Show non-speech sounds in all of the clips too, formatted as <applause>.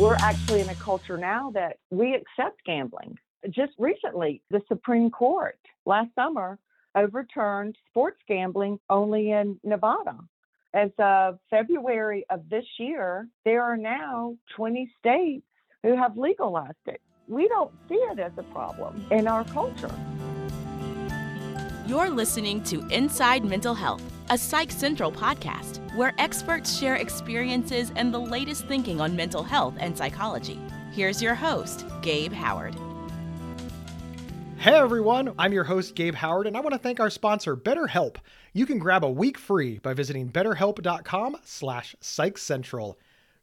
we're actually in a culture now that we accept gambling. Just recently, the Supreme Court last summer overturned sports gambling only in Nevada. As of February of this year, there are now 20 states who have legalized it. We don't see it as a problem in our culture. You're listening to Inside Mental Health, a Psych Central podcast where experts share experiences and the latest thinking on mental health and psychology. Here's your host, Gabe Howard. Hey everyone, I'm your host Gabe Howard and I want to thank our sponsor BetterHelp. You can grab a week free by visiting betterhelp.com/psychcentral.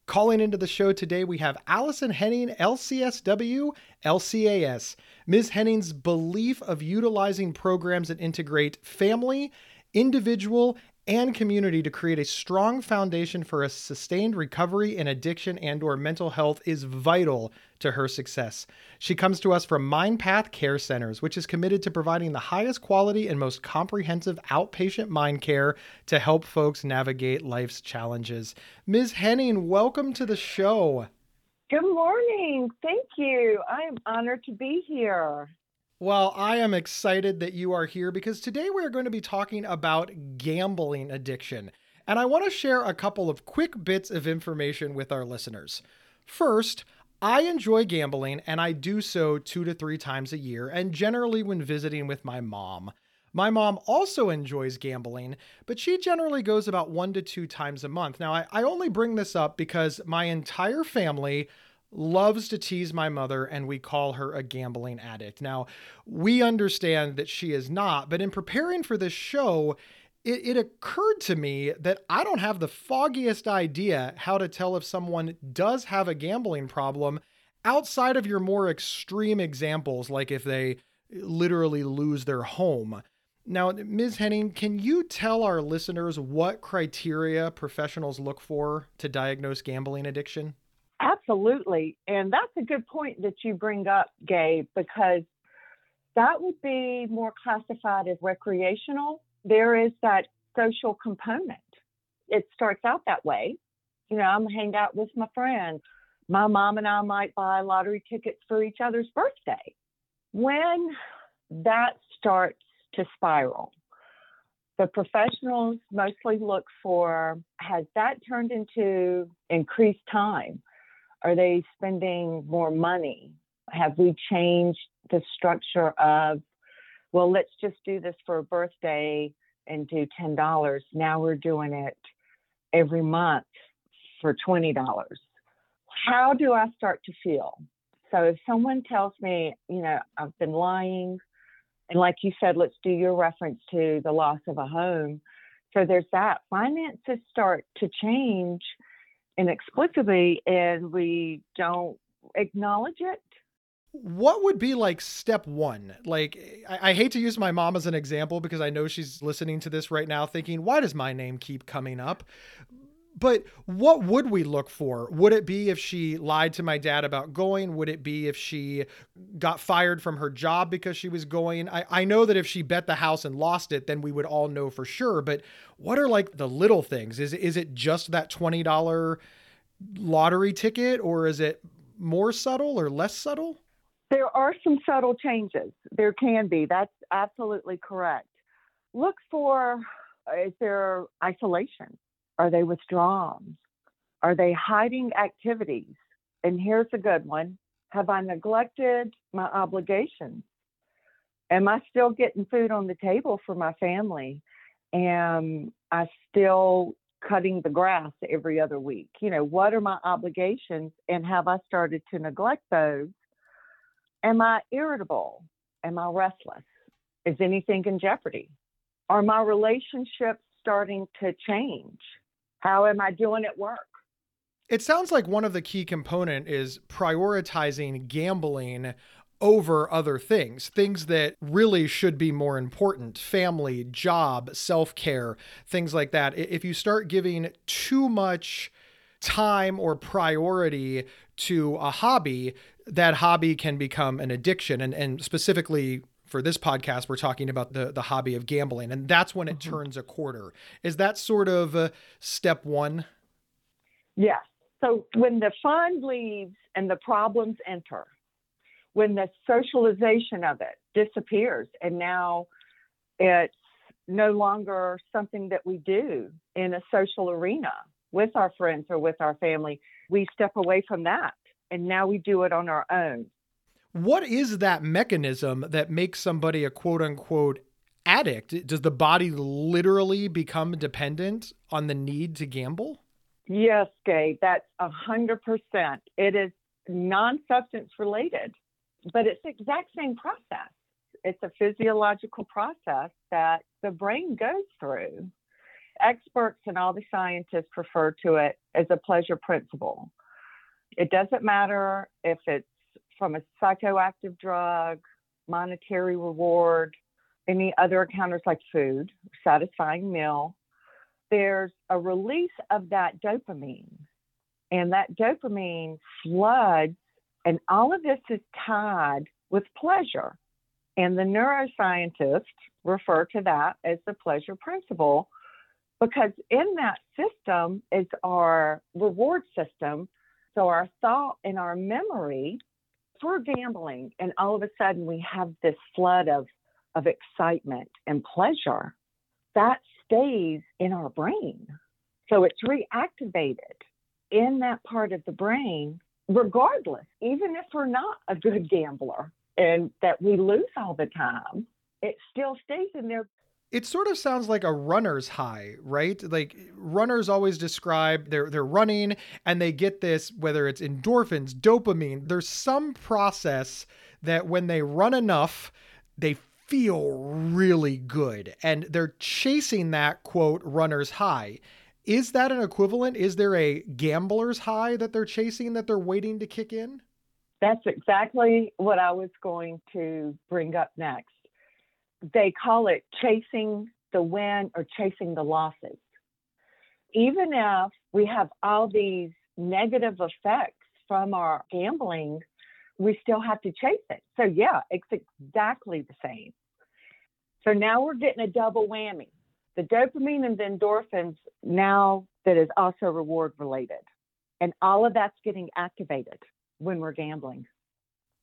Calling into the show today, we have Allison Henning, LCSW, LCAS. Ms. Henning's belief of utilizing programs that integrate family, individual, and community to create a strong foundation for a sustained recovery in addiction and or mental health is vital to her success. She comes to us from MindPath Care Centers, which is committed to providing the highest quality and most comprehensive outpatient mind care to help folks navigate life's challenges. Ms. Henning, welcome to the show. Good morning. Thank you. I am honored to be here. Well, I am excited that you are here because today we're going to be talking about gambling addiction. And I want to share a couple of quick bits of information with our listeners. First, I enjoy gambling and I do so two to three times a year, and generally when visiting with my mom. My mom also enjoys gambling, but she generally goes about one to two times a month. Now, I, I only bring this up because my entire family loves to tease my mother and we call her a gambling addict. Now, we understand that she is not, but in preparing for this show, it, it, occurred to me that I don't have the foggiest idea how to tell if someone does have a gambling problem outside of your more extreme examples, like if they literally lose their home. Now, Ms. Henning, can you tell our listeners what criteria professionals look for to diagnose gambling addiction? Absolutely. And that's a good point that you bring up, Gabe, because that would be more classified as recreational. There is that social component. It starts out that way. You know, I'm hanging out with my friends. My mom and I might buy lottery tickets for each other's birthday. When that starts to spiral, the professionals mostly look for has that turned into increased time? Are they spending more money? Have we changed the structure of, well, let's just do this for a birthday and do $10. Now we're doing it every month for $20. How do I start to feel? So if someone tells me, you know, I've been lying, and like you said, let's do your reference to the loss of a home. So there's that. Finances start to change inexplicably and we don't acknowledge it what would be like step one? Like, I, I, hate to use my mom as an example because I know she's listening to this right now thinking, why does my name keep coming up? But what would we look for? Would it be if she lied to my dad about going? Would it be if she got fired from her job because she was going? I, I know that if she bet the house and lost it, then we would all know for sure. But what are like the little things? Is, is it just that $20 lottery ticket or is it more subtle or less subtle? There are some subtle changes. There can be. That's absolutely correct. Look for uh, is there isolation? Are they withdrawn? Are they hiding activities? And here's a good one Have I neglected my obligations? Am I still getting food on the table for my family? Am I still cutting the grass every other week? You know, what are my obligations? And have I started to neglect those? Am I irritable? Am I restless? Is anything in jeopardy? Are my relationships starting to change? How am I doing at work? It sounds like one of the key component is prioritizing gambling over other things, things that really should be more important family, job, self care, things like that. If you start giving too much time or priority to a hobby, that hobby can become an addiction. And, and specifically for this podcast, we're talking about the, the hobby of gambling. And that's when it mm-hmm. turns a quarter. Is that sort of uh, step one? Yes. So when the fun leaves and the problems enter, when the socialization of it disappears and now it's no longer something that we do in a social arena with our friends or with our family, we step away from that and now we do it on our own. What is that mechanism that makes somebody a quote unquote addict? Does the body literally become dependent on the need to gamble? Yes, Gabe, that's a hundred percent. It is non-substance related, but it's the exact same process. It's a physiological process that the brain goes through. Experts and all the scientists refer to it as a pleasure principle. It doesn't matter if it's from a psychoactive drug, monetary reward, any other encounters like food, satisfying meal, there's a release of that dopamine. And that dopamine floods, and all of this is tied with pleasure. And the neuroscientists refer to that as the pleasure principle because in that system is our reward system. So our thought and our memory for gambling, and all of a sudden we have this flood of, of excitement and pleasure. That stays in our brain. So it's reactivated in that part of the brain, regardless, even if we're not a good gambler and that we lose all the time, it still stays in there. It sort of sounds like a runner's high, right? Like runners always describe they're they're running and they get this whether it's endorphins, dopamine, there's some process that when they run enough, they feel really good and they're chasing that quote runner's high. Is that an equivalent? Is there a gambler's high that they're chasing that they're waiting to kick in? That's exactly what I was going to bring up next. They call it chasing the win or chasing the losses. Even if we have all these negative effects from our gambling, we still have to chase it. So, yeah, it's exactly the same. So now we're getting a double whammy the dopamine and the endorphins now that is also reward related. And all of that's getting activated when we're gambling.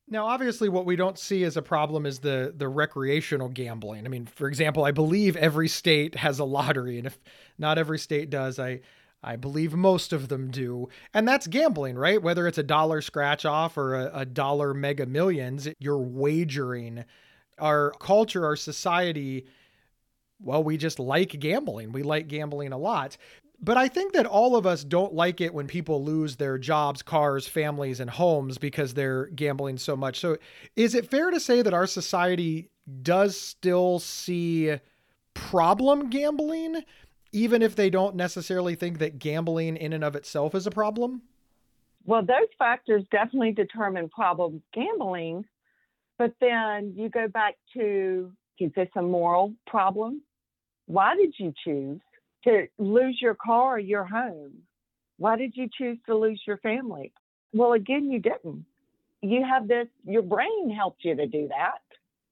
Now, obviously, what we don't see as a problem is the the recreational gambling. I mean, for example, I believe every state has a lottery, and if not every state does, I I believe most of them do, and that's gambling, right? Whether it's a dollar scratch off or a, a dollar mega millions, you're wagering. Our culture, our society, well, we just like gambling. We like gambling a lot. But I think that all of us don't like it when people lose their jobs, cars, families, and homes because they're gambling so much. So, is it fair to say that our society does still see problem gambling, even if they don't necessarily think that gambling in and of itself is a problem? Well, those factors definitely determine problem gambling. But then you go back to is this a moral problem? Why did you choose to lose your car or your home? Why did you choose to lose your family? Well, again, you didn't. You have this, your brain helped you to do that.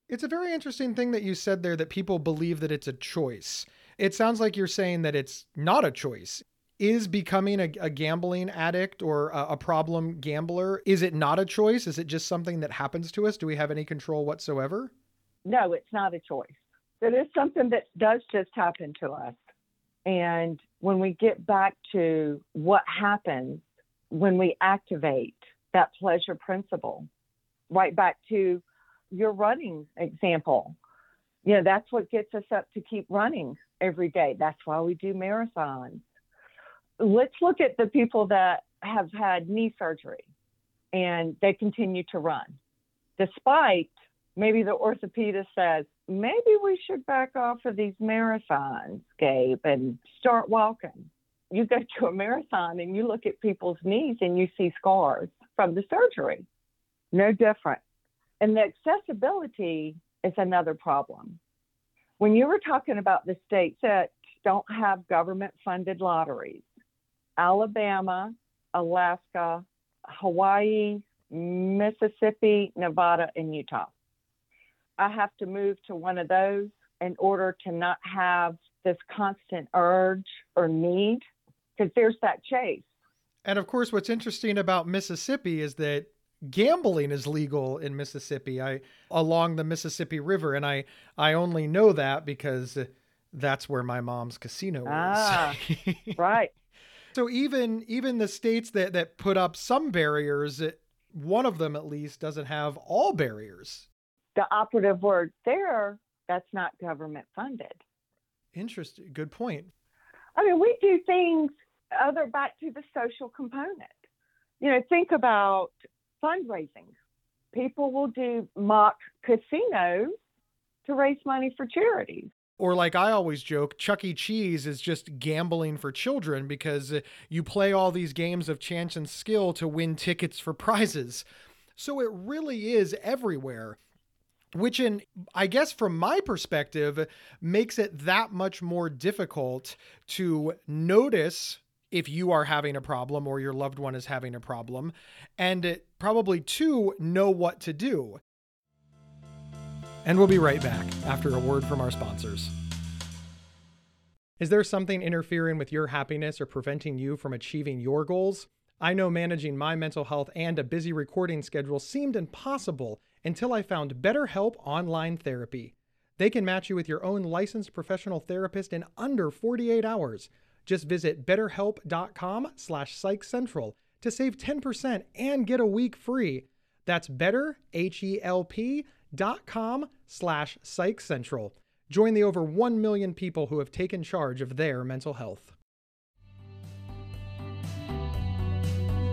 It's a very interesting thing that you said there that people believe that it's a choice. It sounds like you're saying that it's not a choice. Is becoming a, a gambling addict or a, a problem gambler, is it not a choice? Is it just something that happens to us? Do we have any control whatsoever? No, it's not a choice. It is something that does just happen to us. And when we get back to what happens when we activate that pleasure principle, right back to your running example, you know, that's what gets us up to keep running every day. That's why we do marathons. Let's look at the people that have had knee surgery and they continue to run despite maybe the orthopedist says, maybe we should back off of these marathons, Gabe, and start walking. You go to a marathon and you look at people's knees and you see scars from the surgery. No different. And the accessibility is another problem. When you were talking about the states that don't have government funded lotteries, Alabama, Alaska, Hawaii, Mississippi, Nevada, and Utah. I have to move to one of those in order to not have this constant urge or need because there's that chase. And of course, what's interesting about Mississippi is that gambling is legal in Mississippi. I along the Mississippi River, and I I only know that because that's where my mom's casino ah, is. <laughs> right. So even even the states that that put up some barriers, one of them at least doesn't have all barriers. The operative word there, that's not government funded. Interesting. Good point. I mean, we do things other back to the social component. You know, think about fundraising. People will do mock casinos to raise money for charities. Or, like I always joke, Chuck E. Cheese is just gambling for children because you play all these games of chance and skill to win tickets for prizes. So it really is everywhere which in i guess from my perspective makes it that much more difficult to notice if you are having a problem or your loved one is having a problem, and probably two, know what to do. And we'll be right back after a word from our sponsors. Is there something interfering with your happiness or preventing you from achieving your goals? I know managing my mental health and a busy recording schedule seemed impossible until I found BetterHelp Online Therapy. They can match you with your own licensed professional therapist in under 48 hours. Just visit betterhelp.com slash psychcentral to save 10% and get a week free. That's betterhelp.com slash psychcentral. Join the over 1 million people who have taken charge of their mental health.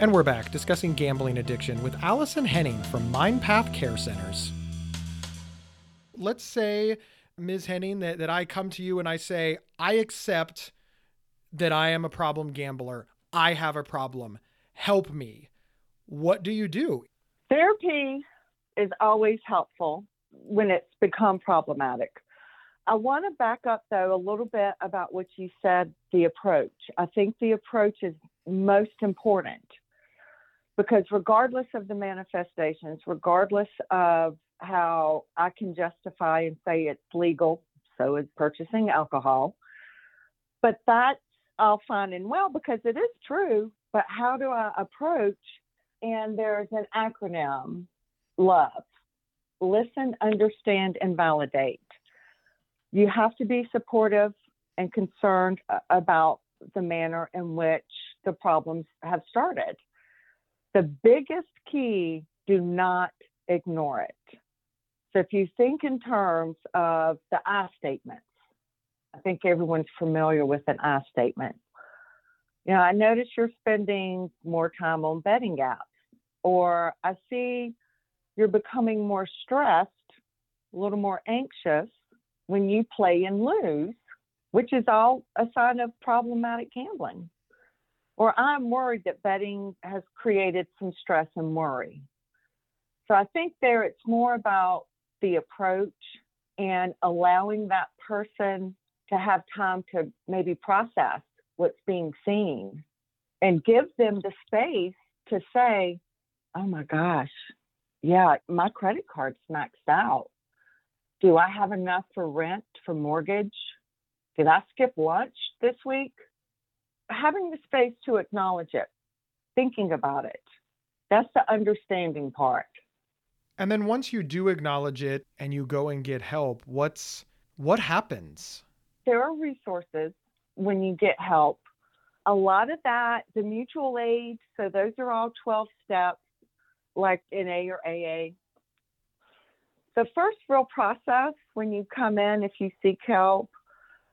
And we're back discussing gambling addiction with Allison Henning from MindPath Care Centers. Let's say, Ms. Henning, that, that I come to you and I say, I accept that I am a problem gambler. I have a problem. Help me. What do you do? Therapy is always helpful when it's become problematic. I want to back up, though, a little bit about what you said the approach. I think the approach is most important because, regardless of the manifestations, regardless of how I can justify and say it's legal, so is purchasing alcohol, but that's all fine and well because it is true, but how do I approach? And there's an acronym love listen, understand, and validate. You have to be supportive and concerned about the manner in which the problems have started. The biggest key do not ignore it. So if you think in terms of the I statements, I think everyone's familiar with an I statement. You know, I notice you're spending more time on betting apps, or I see you're becoming more stressed, a little more anxious when you play and lose, which is all a sign of problematic gambling. Or I'm worried that betting has created some stress and worry. So I think there it's more about the approach and allowing that person to have time to maybe process what's being seen and give them the space to say, oh my gosh, yeah, my credit card's maxed out. Do I have enough for rent, for mortgage? Did I skip lunch this week? Having the space to acknowledge it, thinking about it, that's the understanding part. And then once you do acknowledge it and you go and get help, what's what happens? there are resources when you get help. A lot of that, the mutual aid, so those are all 12 steps, like NA or AA. The first real process when you come in, if you seek help,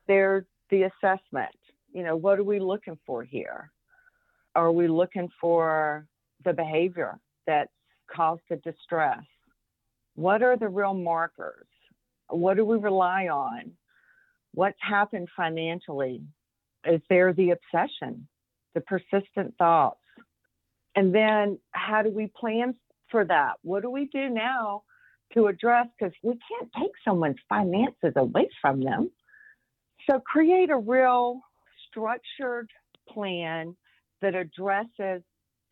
there's the assessment. You know, what are we looking for here? Are we looking for the behavior that's caused the distress? What are the real markers? What do we rely on? What's happened financially? Is there the obsession, the persistent thoughts? And then how do we plan for that? What do we do now to address? Because we can't take someone's finances away from them. So create a real structured plan that addresses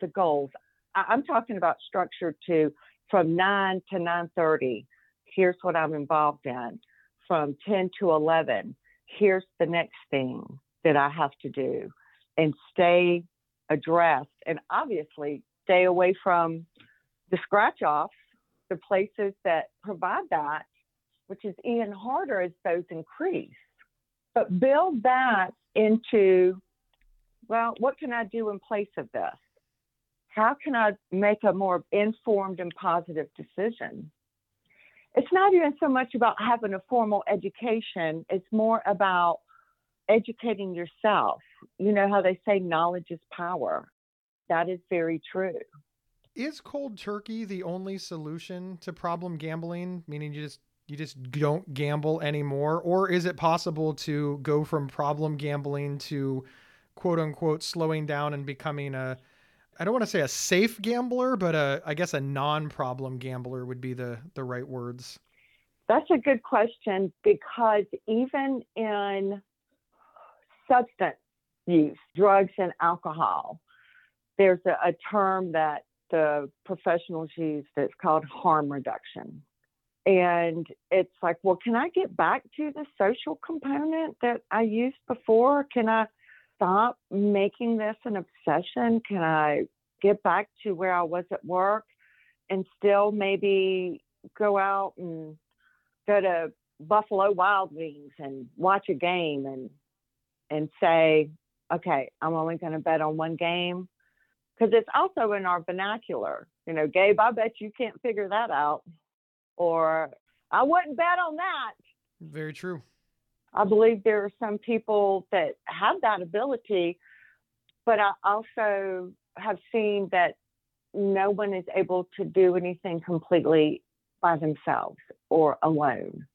the goals. I'm talking about structure to from 9 to 9:30. Here's what I'm involved in. From 10 to 11, here's the next thing that I have to do and stay addressed and obviously stay away from the scratch offs, the places that provide that, which is even harder as those increase. But build that into, well, what can I do in place of this? How can I make a more informed and positive decision? It's not even so much about having a formal education, it's more about educating yourself. You know how they say knowledge is power. That is very true. Is cold turkey the only solution to problem gambling? Meaning you just you just don't gamble anymore or is it possible to go from problem gambling to quote unquote slowing down and becoming a I don't want to say a safe gambler, but a, I guess a non-problem gambler would be the the right words. That's a good question because even in substance use, drugs and alcohol, there's a, a term that the professionals use that's called harm reduction. And it's like, well, can I get back to the social component that I used before? Can I stop making this an obsession? Can I get back to where I was at work and still maybe go out and go to Buffalo Wild Wings and watch a game and and say, okay, I'm only going to bet on one game because it's also in our vernacular. You know, Gabe, I bet you can't figure that out, or I wouldn't bet on that. Very true. I believe there are some people that have that ability, but I also have seen that no one is able to do anything completely by themselves or alone.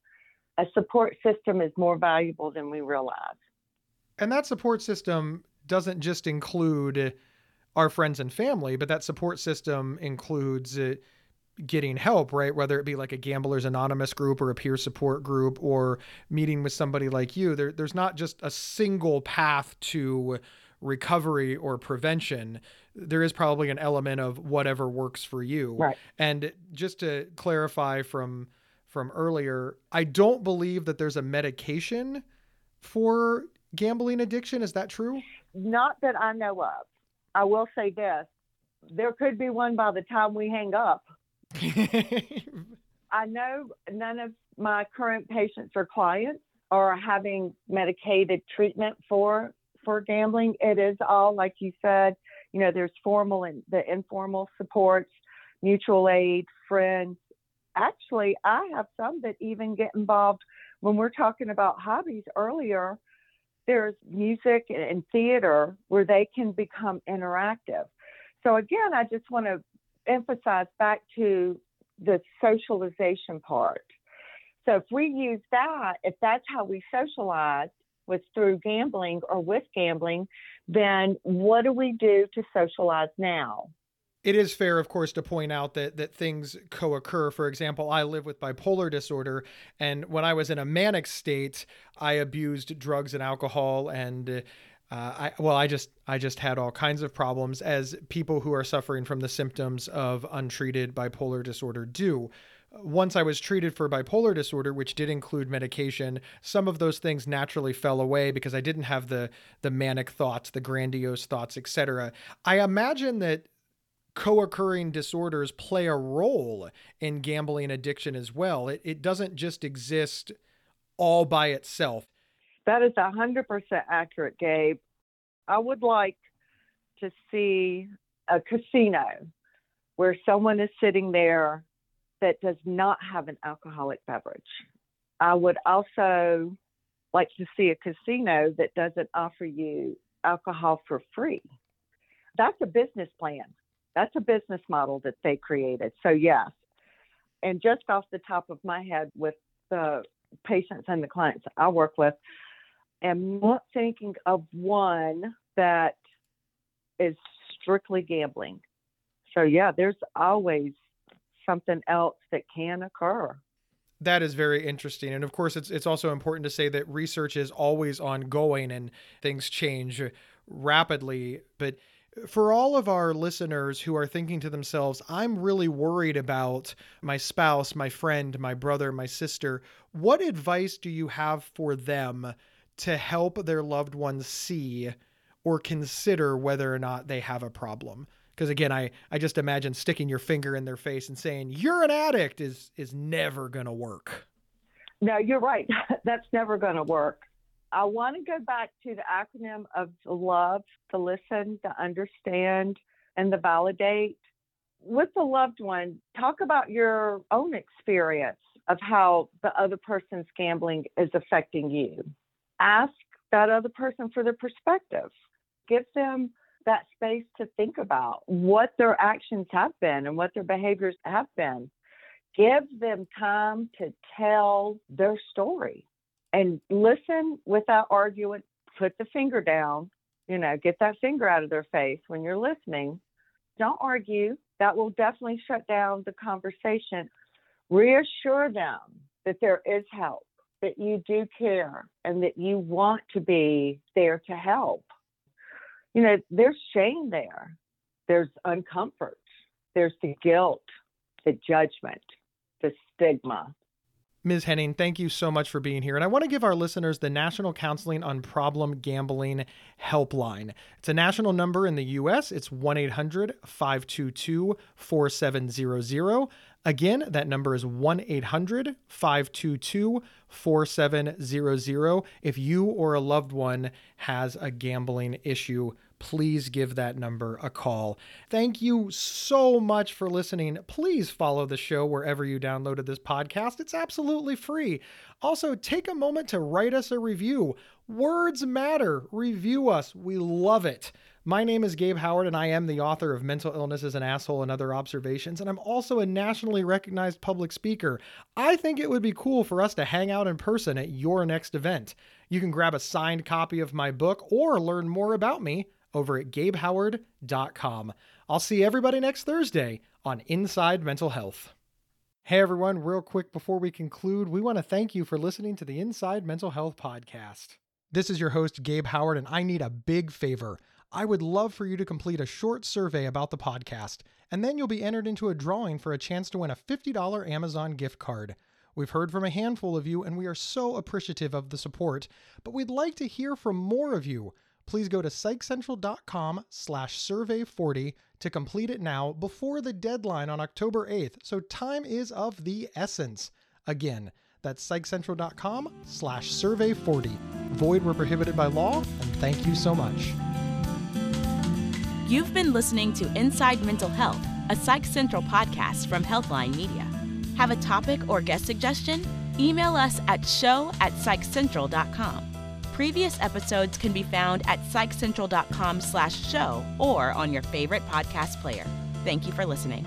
A support system is more valuable than we realize. And that support system doesn't just include our friends and family, but that support system includes uh, getting help, right? Whether it be like a Gamblers Anonymous group or a peer support group or meeting with somebody like you. There, there's not just a single path to recovery or prevention. There is probably an element of whatever works for you. Right. And just to clarify from from earlier, I don't believe that there's a medication for gambling addiction. Is that true? Not that I know of. I will say this there could be one by the time we hang up. <laughs> I know none of my current patients or clients are having medicated treatment for for gambling. It is all like you said, you know, there's formal and the informal supports, mutual aid, friends. Actually, I have some that even get involved when we're talking about hobbies earlier there's music and theater where they can become interactive. So, again, I just want to emphasize back to the socialization part. So, if we use that, if that's how we socialize with through gambling or with gambling, then what do we do to socialize now? it is fair, of course, to point out that that things co-occur. For example, I live with bipolar disorder, and when I was in a manic state, I abused drugs and alcohol, and uh, I well, I just I just had all kinds of problems, as people who are suffering from the symptoms of untreated bipolar disorder do. Once I was treated for bipolar disorder, which did include medication, some of those things naturally fell away because I didn't have the the manic thoughts, the grandiose thoughts, etc. I imagine that co-occurring disorders play a role in gambling addiction as well. It, it doesn't just exist all by itself. That is 100% accurate, Gabe. I would like to see a casino where someone is sitting there that does not have an alcoholic beverage. I would also like to see a casino that doesn't offer you alcohol for free. That's a business plan. That's a business model that they created. So, yes. And just off the top of my head, with the patients and the clients I work with, am not thinking of one that is strictly gambling. So, yeah, there's always something else that can occur. That is very interesting. And of course, it's, it's also important to say that research is always ongoing and things change rapidly. But for all of our listeners who are thinking to themselves, I'm really worried about my spouse, my friend, my brother, my sister, what advice do you have for them to help their loved ones see or consider whether or not they have a problem? Because again, I, I just imagine sticking your finger in their face and saying, You're an addict is is never gonna work. No, you're right. <laughs> That's never gonna work. I want to go back to the acronym of love, to listen, to understand, and to validate. With the loved one, talk about your own experience of how the other person's gambling is affecting you. Ask that other person for their perspective. Give them that space to think about what their actions have been and what their behaviors have been. Give them time to tell their story and listen without arguing. Put the finger down, you know, get that finger out of their face when you're listening. Don't argue. That will definitely shut down the conversation. Reassure them that there is help, that you do care, and that you want to be there to help. You know, there's shame there, there's uncomfort, there's the guilt, the judgment, the stigma. Ms. Henning, thank you so much for being here. And I want to give our listeners the National Counseling on Problem Gambling Helpline. It's a national number in the U.S., it's 1 800 522 4700. Again, that number is 1 800 522 4700. If you or a loved one has a gambling issue, please give that number a call. Thank you so much for listening. Please follow the show wherever you downloaded this podcast. It's absolutely free. Also, take a moment to write us a review. Words matter. Review us. We love it. My name is Gabe Howard, and I am the author of Mental Illness is an Asshole and Other Observations, and I'm also a nationally recognized public speaker. I think it would be cool for us to hang out in person at your next event. You can grab a signed copy of my book or learn more about me over at gabehoward.com. I'll see everybody next Thursday on Inside Mental Health. Hey everyone, real quick before we conclude, we want to thank you for listening to the Inside Mental Health podcast. This is your host, Gabe Howard, and I need a big favor. I would love for you to complete a short survey about the podcast, and then you'll be entered into a drawing for a chance to win a $50 Amazon gift card. We've heard from a handful of you, and we are so appreciative of the support, but we'd like to hear from more of you please go to psychcentral.com slash survey40 to complete it now before the deadline on October 8th. So time is of the essence. Again, that's psychcentral.com slash survey40. Void were prohibited by law, and thank you so much. You've been listening to Inside Mental Health, a Psych Central podcast from Healthline Media. Have a topic or guest suggestion? Email us at show at psychcentral.com. Previous episodes can be found at psychcentral.com slash show or on your favorite podcast player. Thank you for listening.